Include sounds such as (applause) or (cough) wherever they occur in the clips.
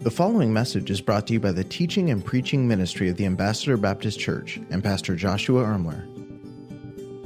The following message is brought to you by the teaching and preaching ministry of the Ambassador Baptist Church and Pastor Joshua Ermler.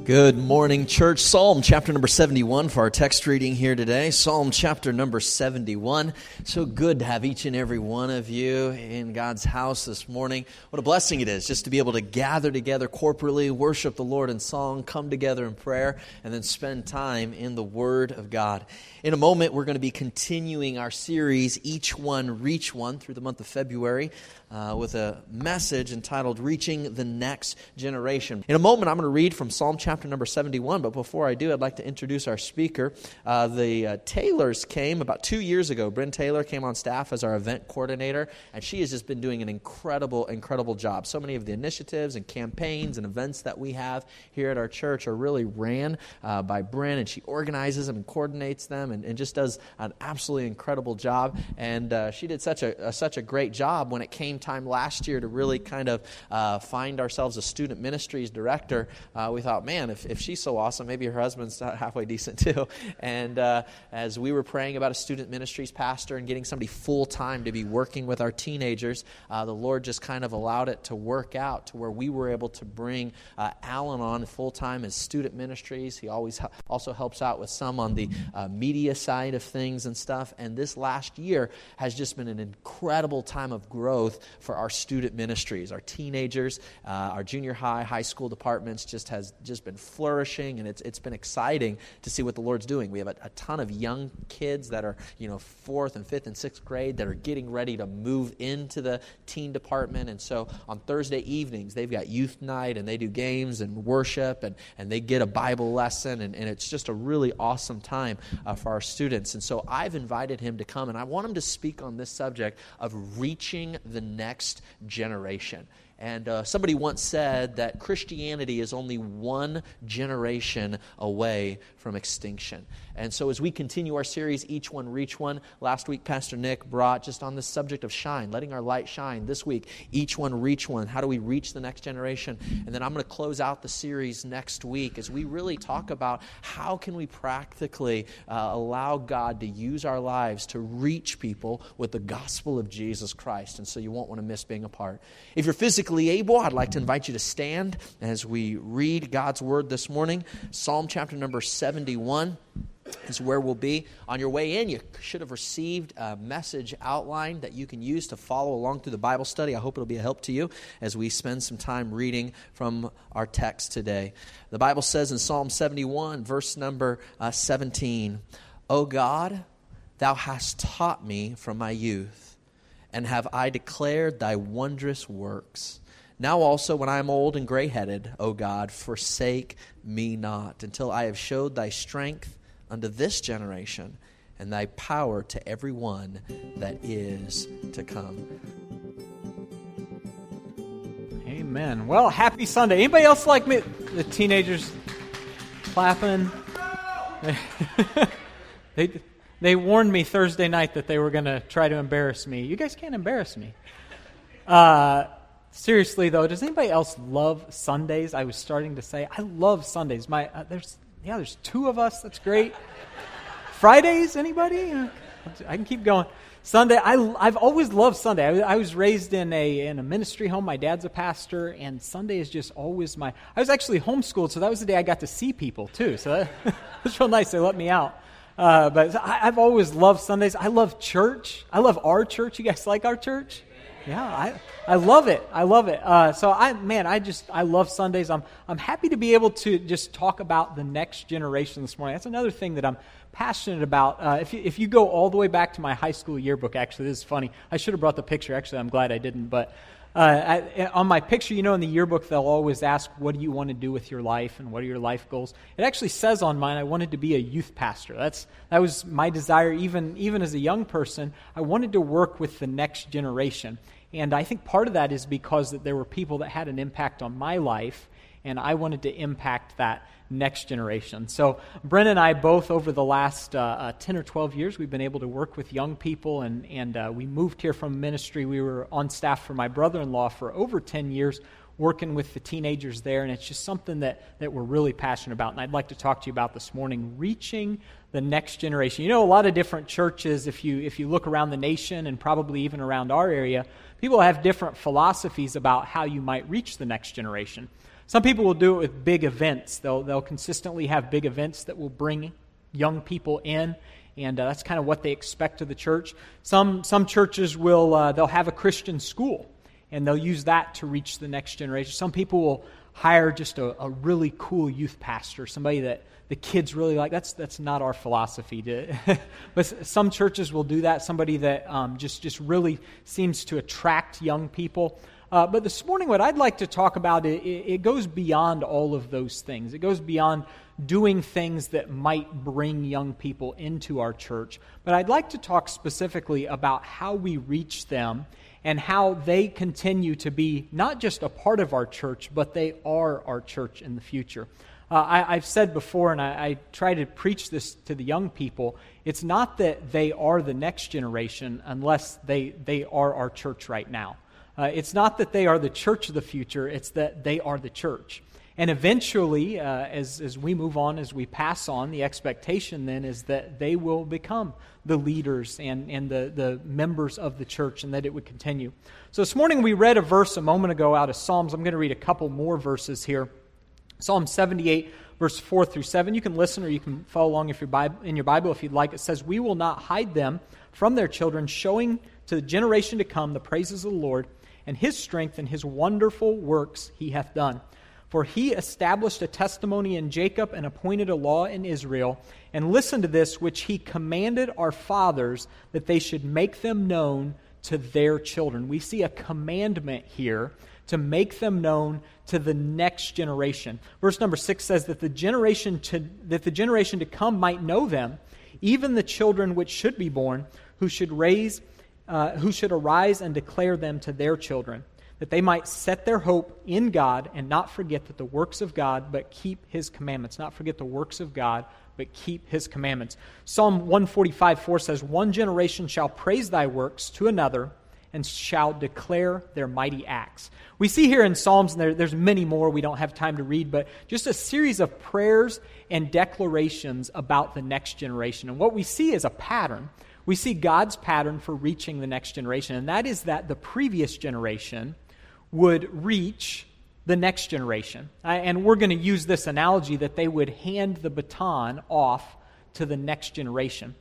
Good morning, church. Psalm chapter number 71 for our text reading here today. Psalm chapter number 71. So good to have each and every one of you in God's house this morning. What a blessing it is just to be able to gather together corporately, worship the Lord in song, come together in prayer, and then spend time in the Word of God. In a moment, we're going to be continuing our series, Each One Reach One, through the month of February uh, with a message entitled Reaching the Next Generation. In a moment, I'm going to read from Psalm chapter number 71, but before I do, I'd like to introduce our speaker. Uh, the uh, Taylors came about two years ago. Bryn Taylor came on staff as our event coordinator, and she has just been doing an incredible, incredible job. So many of the initiatives and campaigns and events that we have here at our church are really ran uh, by Bryn, and she organizes them and coordinates them and, and just does an absolutely incredible job. And uh, she did such a, such a great job when it came time last year to really kind of uh, find ourselves a student ministries director, uh, we thought, man, if, if she's so awesome, maybe her husband's halfway decent (laughs) too. And uh, as we were praying about a student ministries pastor and getting somebody full time to be working with our teenagers, uh, the Lord just kind of allowed it to work out to where we were able to bring uh, Alan on full time as student ministries. He always also helps out with some on the uh, media side of things and stuff. And this last year has just been an incredible time of growth for our student ministries. Our teenagers, uh, our junior high, high school departments just has just been flourishing, and it's, it's been exciting to see what the Lord's doing. We have a, a ton of young kids that are, you know, fourth and fifth and sixth grade that are getting ready to move into the teen department. And so on Thursday evenings, they've got youth night, and they do games and worship, and, and they get a Bible lesson, and, and it's just a really awesome time uh, for our students. And so I've invited him to come, and I want him to speak on this subject of reaching the next generation. And uh, somebody once said that Christianity is only one generation away from extinction. And so, as we continue our series, Each One Reach One, last week Pastor Nick brought just on the subject of shine, letting our light shine. This week, Each One Reach One. How do we reach the next generation? And then I'm going to close out the series next week as we really talk about how can we practically uh, allow God to use our lives to reach people with the gospel of Jesus Christ. And so, you won't want to miss being a part. If you're physically able, I'd like to invite you to stand as we read God's word this morning. Psalm chapter number 71 is where we'll be. On your way in, you should have received a message outline that you can use to follow along through the Bible study. I hope it'll be a help to you as we spend some time reading from our text today. The Bible says in Psalm 71, verse number uh, 17, O God, thou hast taught me from my youth, and have I declared thy wondrous works. Now also, when I am old and gray headed, O God, forsake me not, until I have showed thy strength unto this generation, and thy power to every one that is to come. Amen. Well, happy Sunday. Anybody else like me? The teenagers clapping. (laughs) they they warned me Thursday night that they were going to try to embarrass me. You guys can't embarrass me. Uh, seriously though, does anybody else love Sundays? I was starting to say I love Sundays. My uh, there's yeah, there's two of us. That's great. (laughs) Fridays, anybody? I can keep going. Sunday, I, I've always loved Sunday. I, I, was raised in a, in a ministry home. My dad's a pastor, and Sunday is just always my. I was actually homeschooled, so that was the day I got to see people, too. So that, (laughs) was real nice. They let me out. Uh, but I, I've always loved Sundays. I love church. I love our church. You guys like our church? Yeah, I, I love it. I love it. Uh, so I, man, I just I love Sundays. I'm I'm happy to be able to just talk about the next generation this morning. That's another thing that I'm passionate about. Uh, if you, if you go all the way back to my high school yearbook, actually, this is funny. I should have brought the picture. Actually, I'm glad I didn't. But uh, I, on my picture, you know, in the yearbook, they'll always ask, "What do you want to do with your life?" and "What are your life goals?" It actually says on mine, I wanted to be a youth pastor. That's that was my desire, even even as a young person. I wanted to work with the next generation. And I think part of that is because that there were people that had an impact on my life, and I wanted to impact that next generation. So, Bryn and I both, over the last uh, uh, 10 or 12 years, we've been able to work with young people, and, and uh, we moved here from ministry. We were on staff for my brother in law for over 10 years working with the teenagers there, and it's just something that, that we're really passionate about. And I'd like to talk to you about this morning reaching the next generation. You know, a lot of different churches, if you, if you look around the nation and probably even around our area, people have different philosophies about how you might reach the next generation. Some people will do it with big events. They'll, they'll consistently have big events that will bring young people in, and uh, that's kind of what they expect of the church. Some, some churches will uh, they'll have a Christian school, and they'll use that to reach the next generation. Some people will hire just a, a really cool youth pastor, somebody that the kids really like. That's, that's not our philosophy. To, (laughs) but some churches will do that, somebody that um, just, just really seems to attract young people. Uh, but this morning, what I'd like to talk about, it, it goes beyond all of those things. It goes beyond doing things that might bring young people into our church. But I'd like to talk specifically about how we reach them and how they continue to be not just a part of our church, but they are our church in the future. Uh, I, have said before, and I, I, try to preach this to the young people it's not that they are the next generation unless they, they are our church right now. Uh, it's not that they are the church of the future, it's that they are the church. And eventually, uh, as, as we move on, as we pass on, the expectation then is that they will become the leaders and, and the, the members of the church and that it would continue. So this morning we read a verse a moment ago out of Psalms. I'm going to read a couple more verses here. Psalm 78, verse 4 through 7. You can listen or you can follow along if you're in your Bible if you'd like. It says, We will not hide them from their children, showing to the generation to come the praises of the Lord and his strength and his wonderful works he hath done. For he established a testimony in Jacob and appointed a law in Israel. And listen to this, which he commanded our fathers that they should make them known to their children. We see a commandment here to make them known to the next generation. Verse number 6 says that the generation to that the generation to come might know them, even the children which should be born, who should raise uh, who should arise and declare them to their children, that they might set their hope in God and not forget that the works of God, but keep his commandments. Not forget the works of God, but keep his commandments. Psalm 145 4 says, One generation shall praise thy works to another and shall declare their mighty acts. We see here in Psalms, and there, there's many more we don't have time to read, but just a series of prayers and declarations about the next generation. And what we see is a pattern we see God's pattern for reaching the next generation, and that is that the previous generation would reach the next generation. And we're going to use this analogy that they would hand the baton off to the next generation.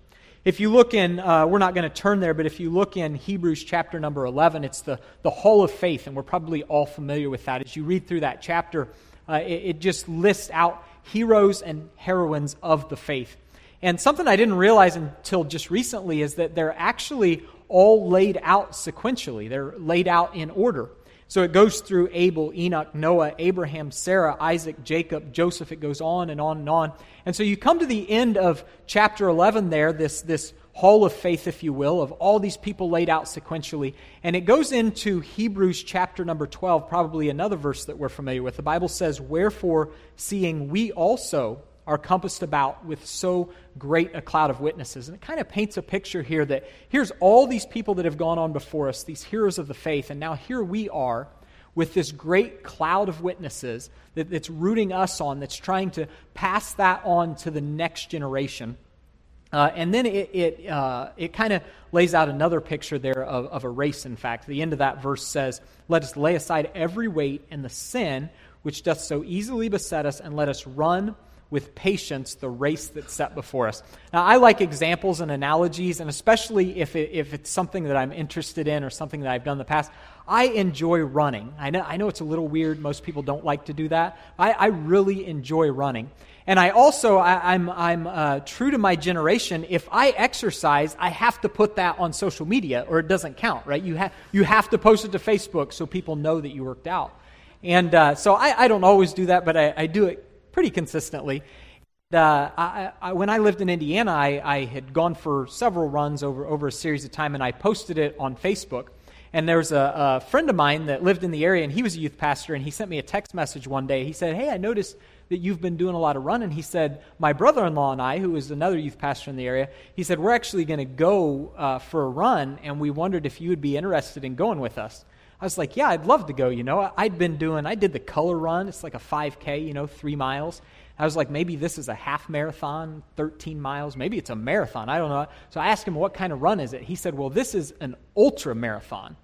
If you look in, uh, we're not going to turn there, but if you look in Hebrews chapter number 11, it's the, the Hall of Faith, and we're probably all familiar with that. As you read through that chapter, uh, it, it just lists out heroes and heroines of the faith. And something I didn't realize until just recently is that they're actually all laid out sequentially, they're laid out in order. So it goes through Abel, Enoch, Noah, Abraham, Sarah, Isaac, Jacob, Joseph. It goes on and on and on. And so you come to the end of chapter 11 there, this, this hall of faith, if you will, of all these people laid out sequentially. And it goes into Hebrews chapter number 12, probably another verse that we're familiar with. The Bible says, Wherefore, seeing we also are compassed about with so great a cloud of witnesses. And it kind of paints a picture here that here's all these people that have gone on before us, these heroes of the faith, and now here we are with this great cloud of witnesses that, that's rooting us on, that's trying to pass that on to the next generation. Uh, and then it, it, uh, it kind of lays out another picture there of, of a race, in fact. The end of that verse says, Let us lay aside every weight and the sin which doth so easily beset us, and let us run with patience the race that's set before us. Now, I like examples and analogies, and especially if, it, if it's something that I'm interested in or something that I've done in the past. I enjoy running. I know, I know it's a little weird. Most people don't like to do that. I, I really enjoy running. And I also, I, am I'm, I'm uh, true to my generation. If I exercise, I have to put that on social media or it doesn't count, right? You, ha- you have to post it to Facebook so people know that you worked out. And uh, so I, I don't always do that, but I, I do it pretty consistently. Uh, I, I, when I lived in Indiana, I, I, had gone for several runs over, over a series of time, and I posted it on Facebook. And there was a, a, friend of mine that lived in the area, and he was a youth pastor, and he sent me a text message one day. He said, Hey, I noticed that you've been doing a lot of running. He said, My brother in law and I, who is another youth pastor in the area, he said, We're actually going to go uh, for a run, and we wondered if you would be interested in going with us. I was like, yeah, I'd love to go. You know, I'd been doing, I did the color run. It's like a 5K, you know, three miles. I was like, maybe this is a half marathon, 13 miles. Maybe it's a marathon. I don't know. So I asked him, what kind of run is it? He said, well, this is an ultra marathon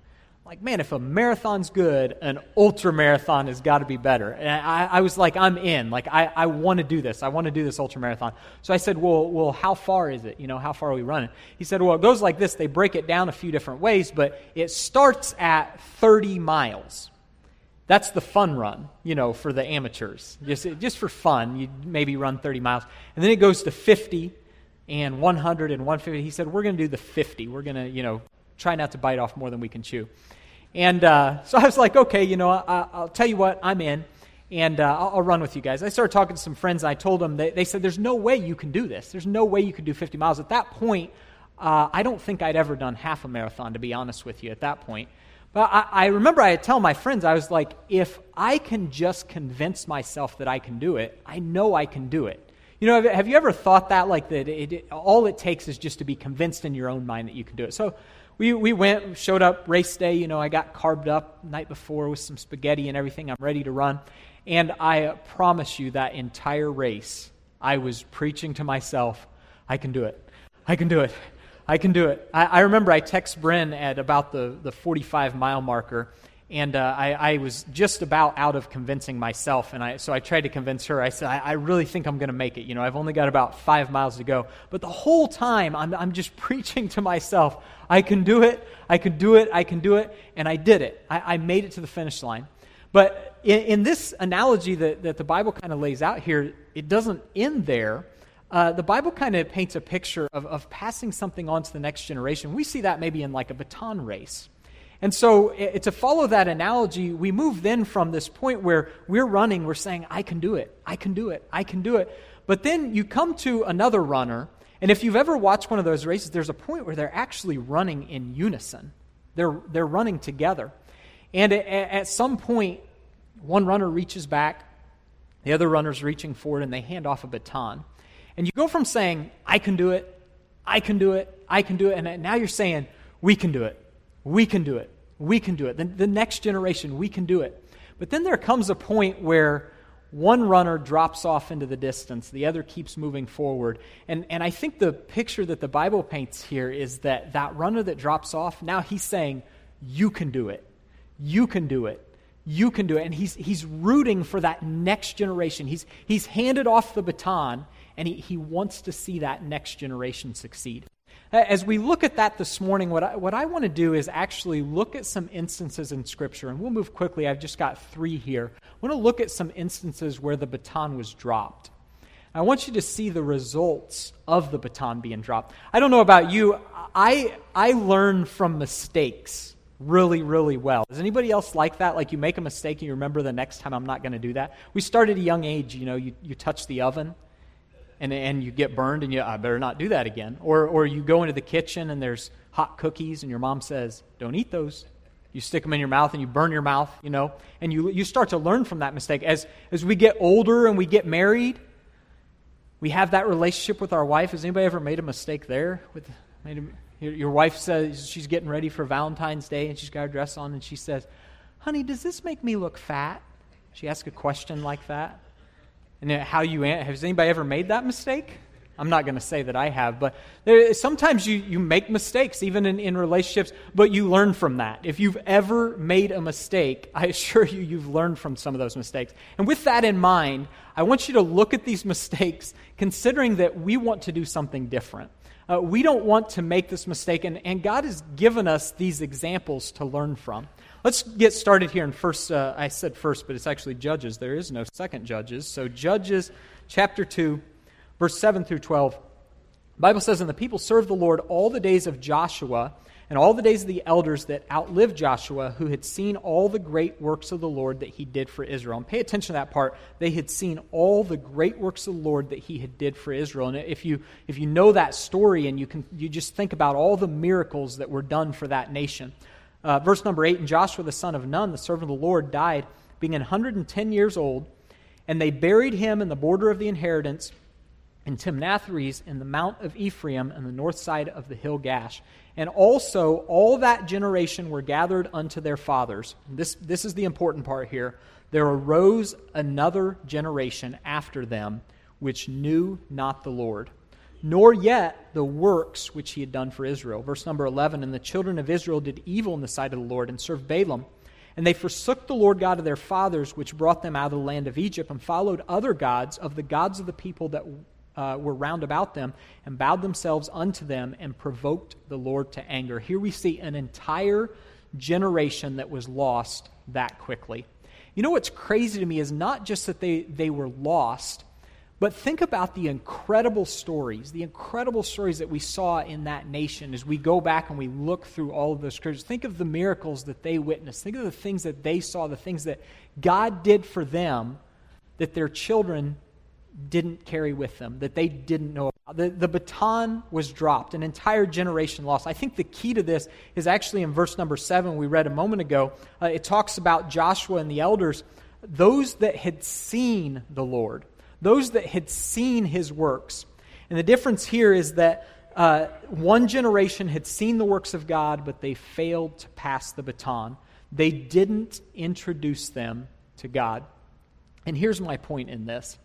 like, man, if a marathon's good, an ultra marathon has got to be better. And I, I, was like, I'm in. Like, I, I want to do this. I want to do this ultra marathon. So I said, well, well, how far is it? You know, how far are we running? He said, well, it goes like this. They break it down a few different ways, but it starts at 30 miles. That's the fun run, you know, for the amateurs. Just, just for fun, you maybe run 30 miles. And then it goes to 50 and 100 and 150. He said, we're going to do the 50. We're going to, you know, try not to bite off more than we can chew. And uh, so I was like, okay, you know, I, will tell you what, I'm in, and uh, I'll, I'll, run with you guys. I started talking to some friends, and I told them, they, they, said, there's no way you can do this. There's no way you could do 50 miles. At that point, uh, I don't think I'd ever done half a marathon, to be honest with you, at that point. But I, I remember I tell my friends, I was like, if I can just convince myself that I can do it, I know I can do it. You know, have, have you ever thought that, like, that it, it, all it takes is just to be convinced in your own mind that you can do it? So we, we went, showed up race day. You know, I got carved up night before with some spaghetti and everything. I'm ready to run. And I uh, promise you that entire race, I was preaching to myself, I can do it. I can do it. I can do it. I, I remember I text Bryn at about the, the 45 mile marker, and uh, I, I, was just about out of convincing myself. And I, so I tried to convince her. I said, I, I really think I'm going to make it. You know, I've only got about five miles to go. But the whole time, I'm, I'm just (laughs) preaching to myself, I can do it, I can do it, I can do it. And I did it. I, I made it to the finish line. But in, in this analogy that, that the Bible kind of lays out here, it doesn't end there. Uh, the Bible kind of paints a picture of, of passing something on to the next generation. We see that maybe in like a baton race. And so, to follow that analogy, we move then from this point where we're running, we're saying, I can do it, I can do it, I can do it. But then you come to another runner, and if you've ever watched one of those races, there's a point where they're actually running in unison. They're, they're running together. And at, at some point, one runner reaches back, the other runner's reaching forward, and they hand off a baton. And you go from saying, I can do it, I can do it, I can do it, and now you're saying, we can do it. We can do it. We can do it. The, the next generation, we can do it. But then there comes a point where one runner drops off into the distance, the other keeps moving forward. And, and I think the picture that the Bible paints here is that that runner that drops off, now he's saying, You can do it. You can do it. You can do it. And he's, he's rooting for that next generation. He's, he's handed off the baton, and he, he wants to see that next generation succeed. Uh, as we look at that this morning, what I, what I want to do is actually look at some instances in Scripture, and we'll move quickly. I've just got three here. I want to look at some instances where the baton was dropped. I want you to see the results of the baton being dropped. I don't know about you, I, I learn from mistakes really, really well. Is anybody else like that? Like you make a mistake and you remember the next time I'm not going to do that? We start at a young age, you know, you, you touch the oven and, and you get burned and you, I better not do that again. Or, or you go into the kitchen and there's hot cookies and your mom says, don't eat those. You stick them in your mouth and you burn your mouth, you know, and you, you start to learn from that mistake. As, as we get older and we get married, we have that relationship with our wife. Has anybody ever made a mistake there? With, made a, your wife says she's getting ready for Valentine's Day and she's got her dress on and she says, Honey, does this make me look fat? She asks a question like that and how you has anybody ever made that mistake? I'm not going to say that i have but there, sometimes you, you make mistakes even in, in relationships but you learn from that. If you've ever made a mistake (laughs) i assure you you've learned from some of those mistakes. And with that in mind i want you to look at these (laughs) mistakes considering that we want to do something different. Uh, we don't want to make this mistake and, and god has given us these examples to learn from Let's get started here in first. Uh, I said first, but it's actually Judges. There is no second Judges. So Judges chapter two, verse seven through twelve. The Bible says, "And the people served the Lord all the days of Joshua." And all the days of the elders that outlived Joshua, who had seen all the great works of the Lord that he did for Israel. And pay attention to that part. They had seen all the great works of the Lord that he had did for Israel. And if you, if you know that story and you, can, you just think about all the miracles that were done for that nation, uh, verse number 8 And Joshua the son of Nun, the servant of the Lord, died, being 110 years old, and they buried him in the border of the inheritance in Timnathheres in the mount of Ephraim and the north side of the hill Gaash. And also all that generation were gathered unto their fathers. This, this is the important part here. There arose another generation after them which knew not the Lord, nor yet the works which he had done for Israel. Verse number 11 And the children of Israel did evil in the sight of the Lord and served Baalim. And they forsook the Lord God of their fathers, which brought them out of the land of Egypt, and followed other gods of the gods of the people that uh, were round about them and bowed themselves unto them and provoked the Lord to anger. Here we see an entire generation that was lost that quickly. You know what's crazy to me is not just that they, they were lost, but think about the incredible stories, the incredible stories that we saw in that nation as we go back and we look through all of those scriptures. Think of the miracles that they witnessed. Think of the things that they saw, the things that God did for them that their children didn't carry with them, that they didn't know about. The, the baton was dropped, an entire generation lost. I think the key to this is actually in verse number seven we read a moment ago. Uh, it talks about Joshua and the elders, those that had seen the Lord, those that had seen his works. And the difference here is that uh, one generation had seen the works of God, but they failed to pass the baton. They didn't introduce them to God. And here's my point in this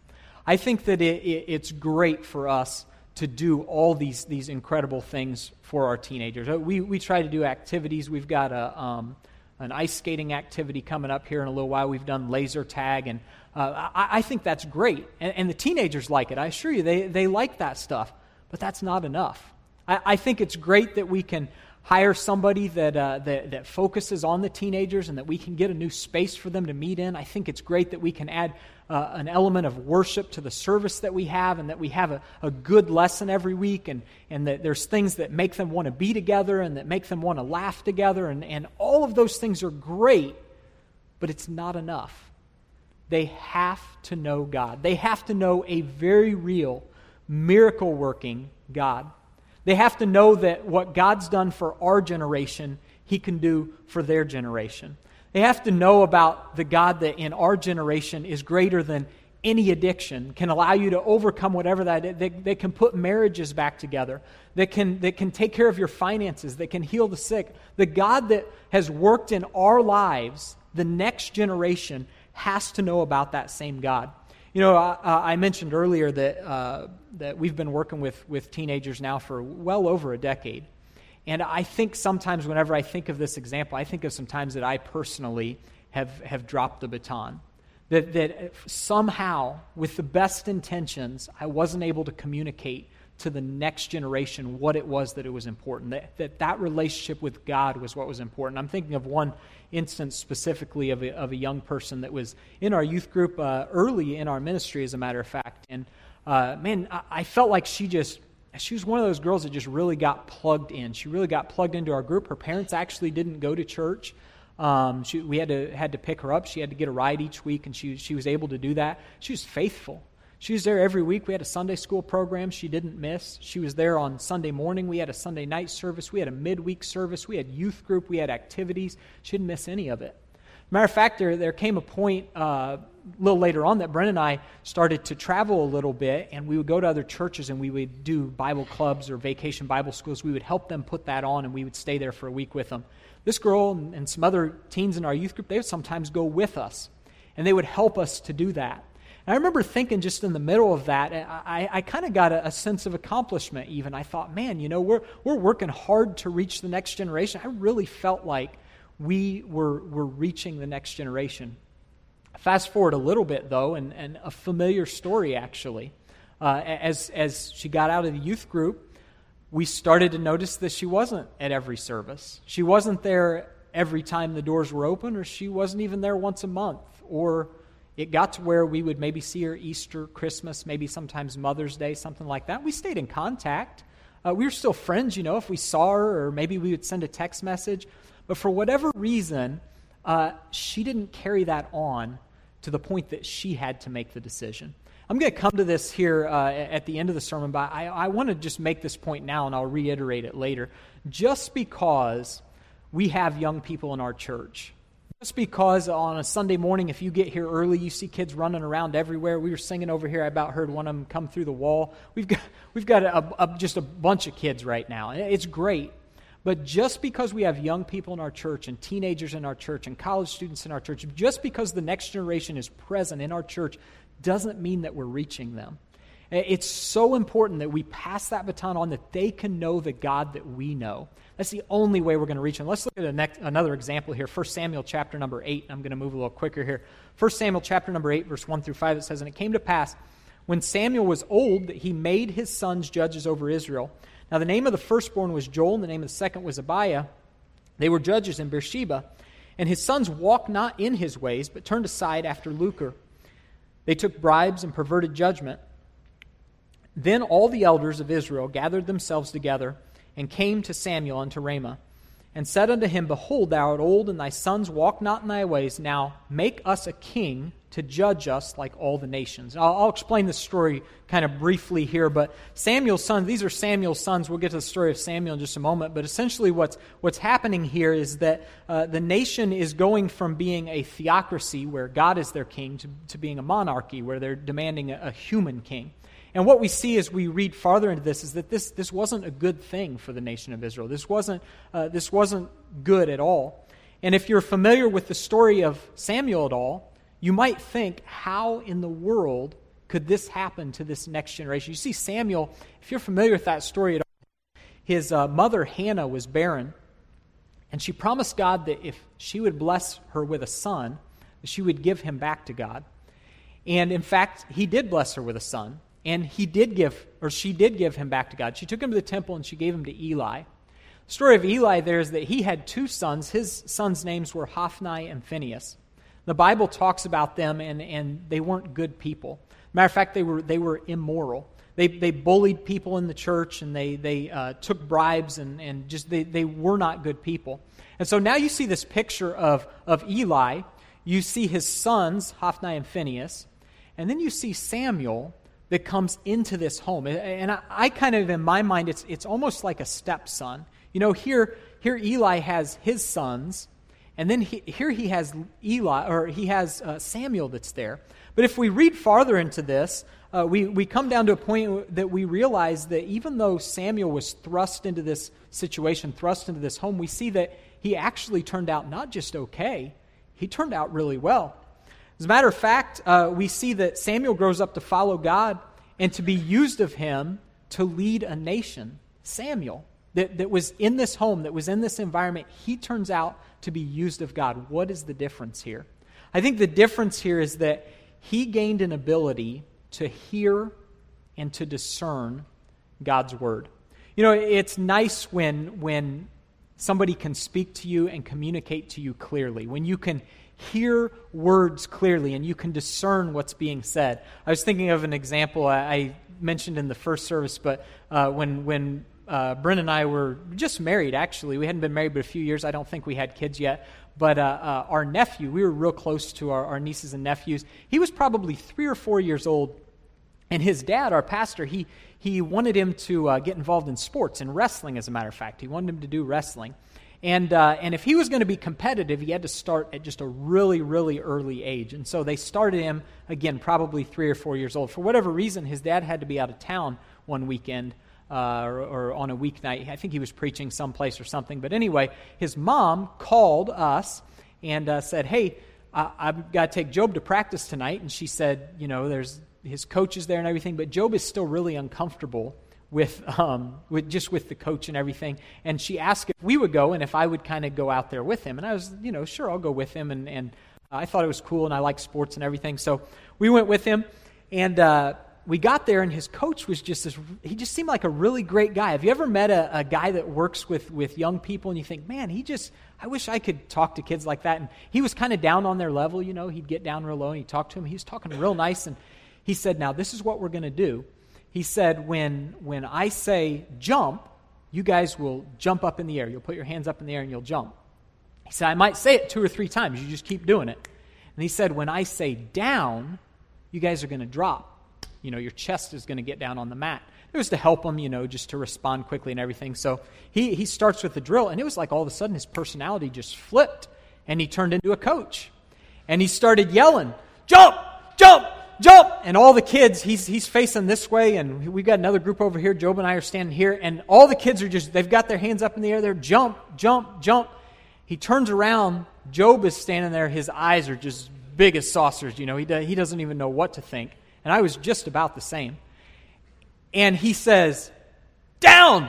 I think that it, it, it's great for us to do all these, these incredible things for our teenagers. We, we try to do activities. We've got a, um, an ice skating activity coming up here in a little while. We've done laser tag, and uh, I, I, think that's great. And, and, the teenagers like it. I assure you, they, they like that stuff. But that's not enough. I, I think it's great that we can hire somebody that, uh, that, that, focuses on the teenagers and that we can get a new space for them to meet in. I think it's great that we can add uh, an element of worship to the service that we have and that we have a, a good lesson every week and, and that there's things that make them want to be together and that make them want to laugh together. And, and all of those things are great, but it's not enough. They have to know God, they have to know a very real, miracle working God. They have to know that what God's done for our generation, He can do for their generation. They have to know about the God that in our generation is greater than any addiction, can allow you to overcome whatever that is, that, that can put marriages back together, that can, that can take care of your finances, that can heal the sick. The God that has worked in our lives, the next generation has to know about that same God. You know, I, I mentioned earlier that, uh, that we've been working with, with teenagers now for well over a decade. And I think sometimes, whenever I think of this example, I think of some times that I personally have, have dropped the baton. That, that somehow, with the best intentions, I wasn't able to communicate to the next generation what it was that it was important. That that, that relationship with God was what was important. I'm thinking of one instance specifically of a, of a young person that was in our youth group uh, early in our ministry, as a matter of fact. And uh, man, I, I felt like she just she was one of those girls that just really got plugged in. She really got plugged into our group. Her parents actually didn't go to church. Um, she, we had to had to pick her up. She had to get a ride each week, and she she was able to do that. She was faithful. She was there every week. We had a Sunday school program she didn't miss. She was there on Sunday morning. We had a Sunday night service. We had a midweek service. We had youth group. We had activities. She didn't miss any of it. Matter of fact, there, there came a point uh, a little later on that Bryn and I started to travel a little bit, and we would go to other churches and we would do Bible clubs or vacation Bible schools. We would help them put that on, and we would stay there for a week with them. This girl and, and some other teens in our youth group, they would sometimes go with us, and they would help us to do that. And I remember thinking just in the middle of that, I, I kind of got a, a, sense of accomplishment even. I thought, man, you know, we're, we're working hard to reach the next generation. I really felt like we were, were reaching the next generation. Fast forward a little bit, though, and, and a familiar story actually. Uh, as, as she got out of the youth group, we started to notice that she wasn't at every service. She wasn't there every time the doors were open, or she wasn't even there once a month, or it got to where we would maybe see her Easter, Christmas, maybe sometimes Mother's Day, something like that. We stayed in contact. Uh, we were still friends, you know, if we saw her, or maybe we would send a text message. But for whatever reason, uh, she didn't carry that on to the point that she had to make the decision. I'm going to come to this here uh, at the end of the sermon, but I, I want to just make this point now and I'll reiterate it later. Just because we have young people in our church Just because on a Sunday morning, if you get here early, you see kids running around everywhere. We were singing over here. I about heard one of them come through the wall. We've got, we've got a, a, just a bunch of kids right now. It's great. But just because we have young people in our church and teenagers in our church and college students in our church, just because the next generation is present in our church, doesn't mean that we're reaching them. It's so important that we pass that baton on that they can know the God that we know. That's the only way we're going to reach them. Let's look at next, another example here. 1 Samuel chapter number 8. I'm going to move a little quicker here. 1 Samuel chapter number 8, verse 1 through 5, it says, And it came to pass, when Samuel was old, that he made his sons judges over Israel. Now the name of the firstborn was Joel, and the name of the second was Abiah. They were judges in Beersheba. And his sons walked not in his ways, but turned aside after lucre. They took bribes and perverted judgment. Then all the elders of Israel gathered themselves together and came to Samuel unto Ramah, and said unto him, Behold, thou art old, and thy sons walk not in thy ways. Now make us a king to judge us like all the nations. I'll, I'll, explain this story kind of briefly here, but Samuel's sons, these are Samuel's sons. We'll get to the story of Samuel in just a moment, but essentially what's, what's happening here is that uh, the nation is going from being a theocracy where God is their king to, to being a monarchy where they're demanding a, a human king. And what we see as we read farther into this is that this, this wasn't a good thing for the nation of Israel. This wasn't, uh, this wasn't good at all. And if you're familiar with the story of Samuel at all, you might think, how in the world could this happen to this next generation? You see, Samuel, if you're familiar with that story at all, his uh, mother Hannah was barren, and she promised God that if she would bless her with a son, she would give him back to God. And in fact, he did bless her with a son. And he did give, or she did give him back to God. She took him to the temple and she gave him to Eli. The story of Eli there is that he had two sons. His sons' names were Hophni and Phinehas. The Bible talks about them, and, and they weren't good people. Matter of fact, they were, they were immoral. They, they bullied people in the church, and they, they uh, took bribes, and, and just they, they were not good people. And so now you see this picture of, of Eli. You see his sons, Hophni and Phinehas. And then you see Samuel, that comes into this home. And I, I, kind of, in my mind, it's, it's almost like a stepson. You know, here, here Eli has his sons, and then he, here he has Eli, or he has uh, Samuel that's there. But if we read farther into this, uh, we, we come down to a point that we realize that even though Samuel was thrust into this situation, thrust into this home, we see that he actually turned out not just okay, he turned out really well. As a matter of fact, uh, we see that Samuel grows up to follow God and to be used of him to lead a nation. Samuel, that, that was in this home, that was in this environment, he turns out to be used of God. What is the difference here? I think the difference here is that he gained an ability to hear and to discern God's word. You know, it's nice when when somebody can speak to you and communicate to you clearly. When you can hear words clearly and you can discern what's being said. I was thinking of an example I, mentioned in the first service, but uh, when, when uh, Bryn and I were just married, actually, we hadn't been married but a few years. I don't think we had kids yet. But uh, uh, our nephew, we were real close to our, our nieces and nephews. He was probably three or four years old. And his dad, our pastor, he, he wanted him to uh, get involved in sports and wrestling, as a matter of fact. He wanted him to do wrestling. And, uh, and if he was going to be competitive, he had to start at just a really, really early age. And so they started him, again, probably three or four years old. For whatever reason, his dad had to be out of town one weekend uh, or, or, on a weeknight. I think he was preaching someplace or something. But anyway, his mom called us and uh, said, Hey, I've got to take Job to practice tonight. And she said, You know, there's his coach is there and everything, but Job is still really uncomfortable with, um, with just with the coach and everything. And she asked if we would go and if I would kind of go out there with him. And I was, you know, sure, I'll go with him. And, and I thought it was cool and I like sports and everything. So we went with him. And uh, we got there and his coach was just this, he just seemed like a really great guy. Have you ever met a, a guy that works with, with young people and you think, man, he just, I wish I could talk to kids like that. And he was kind of down on their level, you know, he'd get down real low and he'd talk to him. He was talking real nice. And he said, now this is what we're going to do he said, when, when I say jump, you guys will jump up in the air. You'll put your hands up in the air and you'll jump. He said, I might say it two or three times. You just keep doing it. And he said, when I say down, you guys are going to drop. You know, your chest is going to get down on the mat. It was to help him, you know, just to respond quickly and everything. So he, he starts with the drill, and it was like all of a sudden his personality just flipped. and he turned into a coach. And he started yelling, Jump! Jump! Jump! And all the kids, he's, he's facing this way, and we've got another group over here. Job and I are standing here, and all the kids are just, they've got their hands up in the air. They're jump, jump, jump. He turns around. Job is standing there. His eyes are just big as saucers. You know, he, he doesn't even know what to think. And I was just about the same. And he says, Down!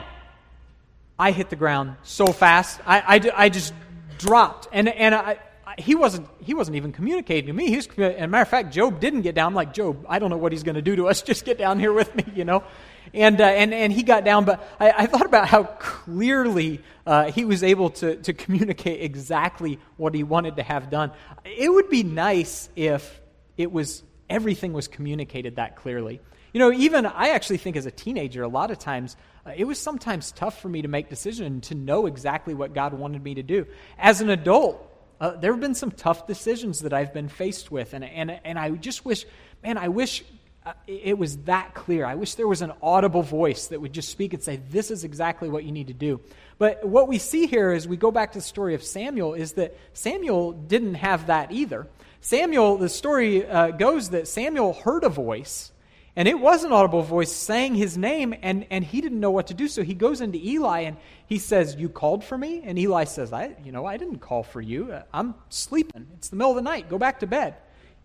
I hit the ground so fast. I, I, I just dropped. And, and I, he, wasn't, he wasn't even communicating to me. He was, as a matter of fact, Job didn't get down. I'm like, Job, I don't know what he's going to do to us. (laughs) Just get down here with me, (laughs) you know? And, uh, and, and he got down, but I, I thought about how clearly uh, he was able to, to communicate exactly what he wanted to have done. It would be nice if it was everything was communicated that clearly. You know, even I actually think as a teenager, a lot of times uh, it was sometimes tough for me to make decisions to know exactly what God wanted me to do. As an adult, uh, there have been some tough decisions that I've been faced with, and, and, and I just wish, man, I wish uh, it was that clear. I wish there was an audible voice that would just speak and say, This is exactly what you need to do. But what we see here as we go back to the story of Samuel is that Samuel didn't have that either. Samuel, the story uh, goes that Samuel heard a voice, and it was an audible voice saying his name, and, and he didn't know what to do. So he goes into Eli and he says, You called for me? And Eli says, I, you know, I didn't call for you. Uh, I'm sleeping. It's the middle of the night. Go back to bed.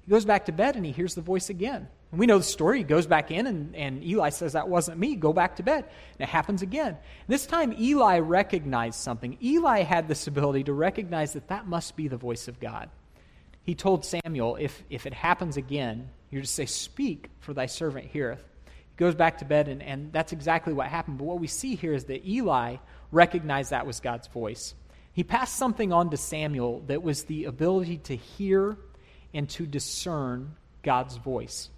He goes back to bed and he hears the voice again. And we know the story. He goes back in, and, and Eli says, That wasn't me. Go back to bed. And it happens again. This time, Eli recognized something. Eli had this ability to recognize that that must be the voice of God. He told Samuel, If, if it happens again, you're to say, Speak, for thy servant heareth. He goes back to bed, and, and that's exactly what happened. But what we see here is that Eli recognized that was God's voice. He passed something on to Samuel that was the ability to hear and to discern God's voice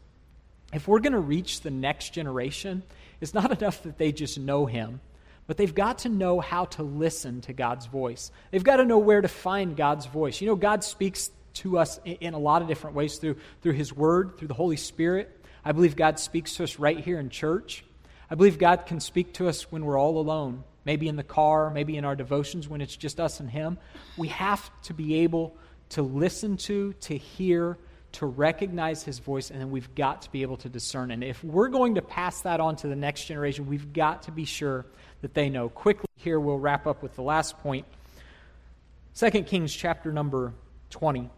if we're going to reach the next generation, it's not (laughs) enough that they just know Him, but they've got to know how to listen to God's voice. They've got to know where to find God's voice. You know, God speaks to us in a lot of different ways through, through His Word, through the Holy Spirit. I believe God speaks to us right here in church. I believe God can speak to us when we're all alone, maybe in the car, maybe in our devotions when it's just us and Him. We have to be able to listen to, to hear, to recognize his voice, and then we've got to be able to discern. And if we're going to pass that on to the next generation, we've got to be sure that they know. Quickly, here we'll wrap up with the last point. 2 Kings chapter number 20.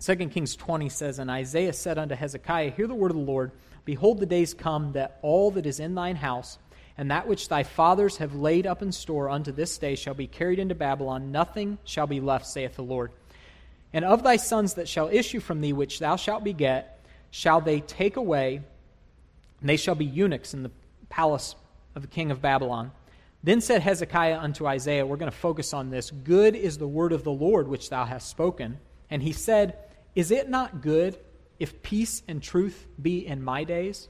2 Kings 20 says, And Isaiah said unto Hezekiah, Hear the word of the Lord. Behold, the days come that all that is in thine house, and that which thy fathers have laid up in store unto this day shall be carried into Babylon. Nothing shall be left, saith the Lord. And of thy sons that shall issue from thee, which thou shalt beget, shall they take away, and they shall be eunuchs in the palace of the king of Babylon. Then said Hezekiah unto Isaiah, We're going to focus on this. Good is the word of the Lord which thou hast spoken. And he said, Is it not good if peace and truth be in my days?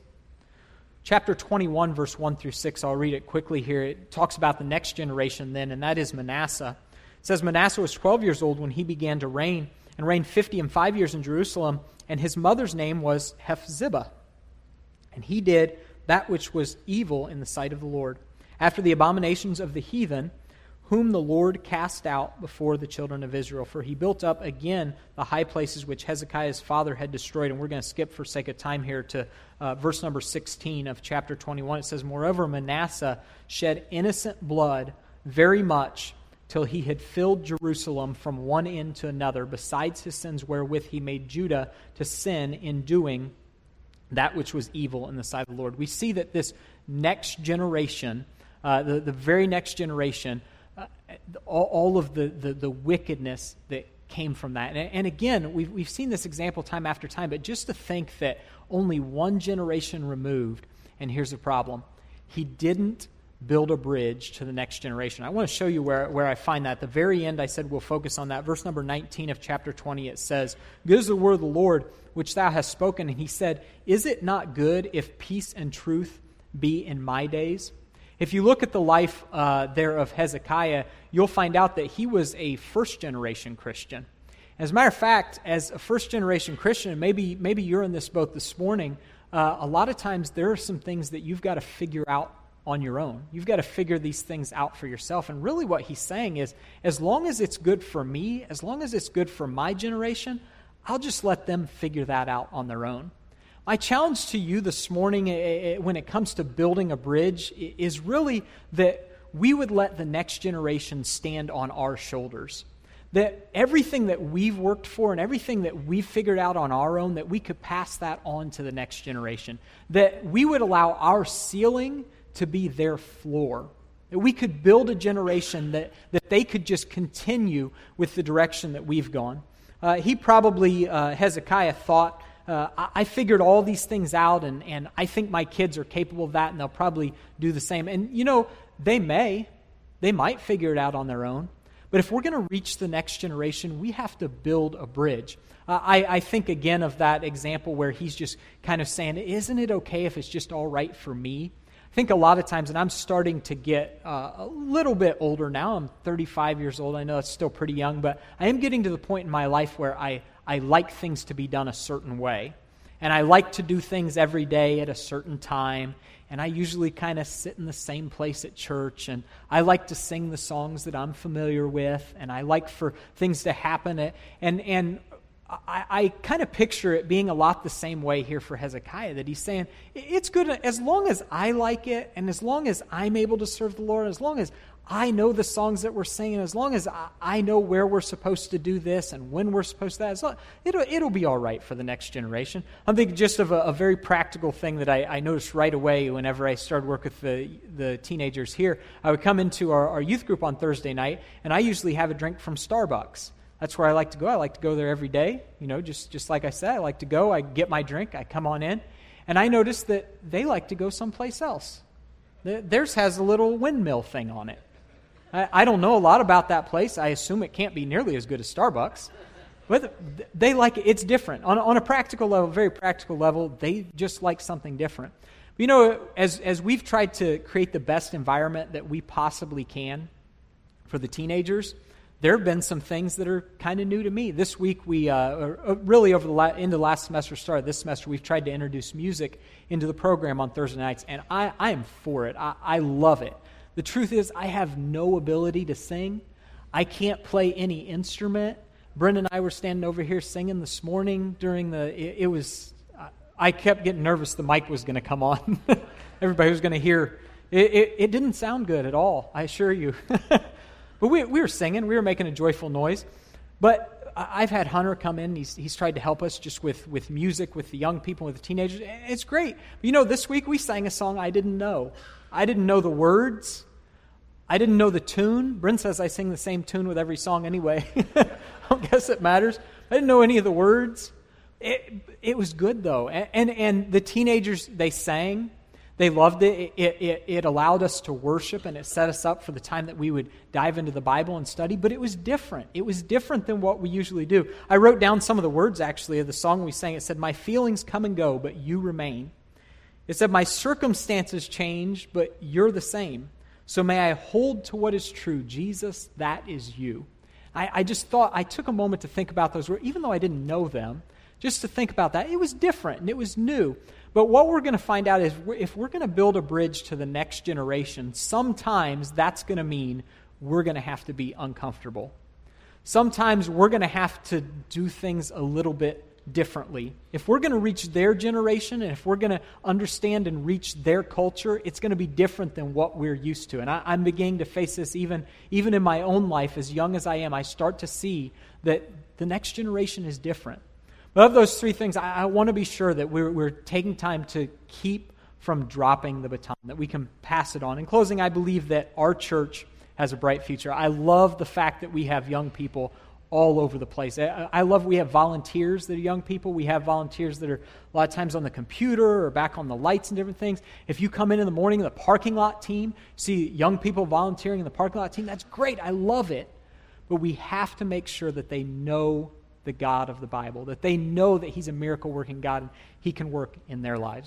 Chapter 21, verse 1 through 6, I'll read it quickly here. It talks about the next generation then, and that is Manasseh. It says Manasseh was 12 years old when he began to reign, and reigned 50 and 5 years in Jerusalem, and his mother's name was Hephzibah. And he did that which was evil in the sight of the Lord, after the abominations of the heathen, whom the Lord cast out before the children of Israel. For he built up again the high places which Hezekiah's father had destroyed. And we're going to skip for sake of time here to uh, verse number 16 of chapter 21. It says, Moreover, Manasseh shed innocent blood very much till he had filled Jerusalem from one end to another, besides his sins wherewith he made Judah to sin in doing that which was evil in the sight of the Lord. We see that this next generation, uh, the, the very next generation, all, all, of the, the, the, wickedness that came from that. And, and again, we've, we've seen this example time after time, but just to think that only one generation removed, and here's the problem he didn't build a bridge to the next generation. I want to show you where, where I find that. At the very end, I said we'll focus on that. Verse number 19 of chapter 20, it says, Good is the word of the Lord which thou hast spoken. And he said, Is it not good if peace and truth be in my days? If you look at the life uh, there of Hezekiah, you'll find out that he was a first generation Christian. As a matter of fact, as a first generation Christian, maybe, maybe you're in this boat this morning, uh, a lot of times there are some things that you've got to figure out on your own. You've got to figure these things out for yourself. And really, what he's saying is as long as it's good for me, as long as it's good for my generation, I'll just let them figure that out on their own. My challenge to you this morning, eh, eh, when it comes to building a bridge, is really that we would let the next generation stand on our shoulders. That everything that we've worked for and everything that we've figured out on our own, that we could pass that on to the next generation. That we would allow our ceiling to be their floor. That we could build a generation that, that they could just continue with the direction that we've gone. Uh, he probably, uh, Hezekiah, thought, uh, I, figured all these things out, and, and I think my kids are capable of that, and they'll probably do the same. And, you know, they may. They might figure it out on their own. But if we're going to reach the next generation, we have to build a bridge. Uh, I, I think again of that example where he's just kind of saying, Isn't it okay if it's just all right for me? I think a lot of times, and I'm starting to get uh, a little bit older now. I'm 35 years old. I know it's still pretty young, but I am getting to the point in my life where I, I like things to be done a certain way. And I like to do things every day at a certain time and I usually kind of sit in the same place at church, and I like to sing the songs that I'm familiar with, and I like for things to happen. At, and and I, I kind of picture it being a lot the same way here for Hezekiah, that he's saying, it's good as long as I like it, and as long as I'm able to serve the Lord, as long as I know the songs that we're singing, as long as I, know where we're supposed to do this and when we're supposed to that, long, it'll, it'll be all right for the next generation. I'm thinking just of a, a very practical thing that I, I, noticed right away whenever I started work with the, the teenagers here. I would come into our, our youth group on Thursday night, and I usually have a drink from Starbucks. That's where I like to go. I like to go there every day. You know, just, just like I said, I like to go, I get my drink, I come on in. And I noticed that they like to go someplace else. Theirs has a little windmill thing on it. I, don't know a lot about that place. I assume it can't be nearly as good as Starbucks. But they like it. It's different. On, on a practical level, very practical level, they just like something different. You know, as, as we've tried to create the best environment that we possibly can for the teenagers, there have been some things that are kind of new to me. This week, we uh, uh really over the la- into last semester, started this semester, we've tried to introduce music into the program on Thursday nights, and I, I am for it. I, I love it. The truth is, I have no ability to sing. I can't play any instrument. Brendan and I were standing over here singing this morning during the. It, it was. I kept getting nervous the mic was going to come on. (laughs) Everybody was going to hear. It, it, it, didn't sound good at all, I assure you. (laughs) but we, we were singing, we were making a joyful noise. But I've had Hunter come in. He's, he's tried to help us just with, with music, with the young people, with the teenagers. It's great. You know, this week we sang a song I didn't know. I didn't know the words. I didn't know the tune. Brent says I sing the same tune with every song anyway. (laughs) I don't guess it matters. I didn't know any of the words. It, it was good though. And, and, and the teenagers, they sang. They loved it. It, it. it allowed us to worship and it set us up for the time that we would dive into the Bible and study, but it was different. It was different than what we usually do. I wrote down some of the words actually of the song we sang. It said, My feelings come and go, but you remain. It said, My circumstances change, but you're the same. So may I hold to what is true. Jesus, that is you. I, I just thought, I took a moment to think about those words, even though I didn't know them, just to think about that. It was different and it was new. But what we're going to find out is if we're going to build a bridge to the next generation, sometimes that's going to mean we're going to have to be uncomfortable. Sometimes we're going to have to do things a little bit differently. If we're going to reach their generation and if we're going to understand and reach their culture, it's going to be different than what we're used to. And I, am beginning to face this even, even in my own life, as young as I am. I start to see that the next generation is different. But of those three things, I, I want to be sure that we're, we're taking time to keep from dropping the baton, that we can pass it on. In closing, I believe that our church has a bright future. I love the fact that we have young people all over the place. I, love we have volunteers that are young people. We have volunteers that are a lot of times on the computer or back on the lights and different things. If you come in in the morning, the parking lot team, see young people volunteering in the parking lot team, that's great. I love it. But we have to make sure that they know the God of the Bible, that they know that He's a miracle working God and He can work in their lives.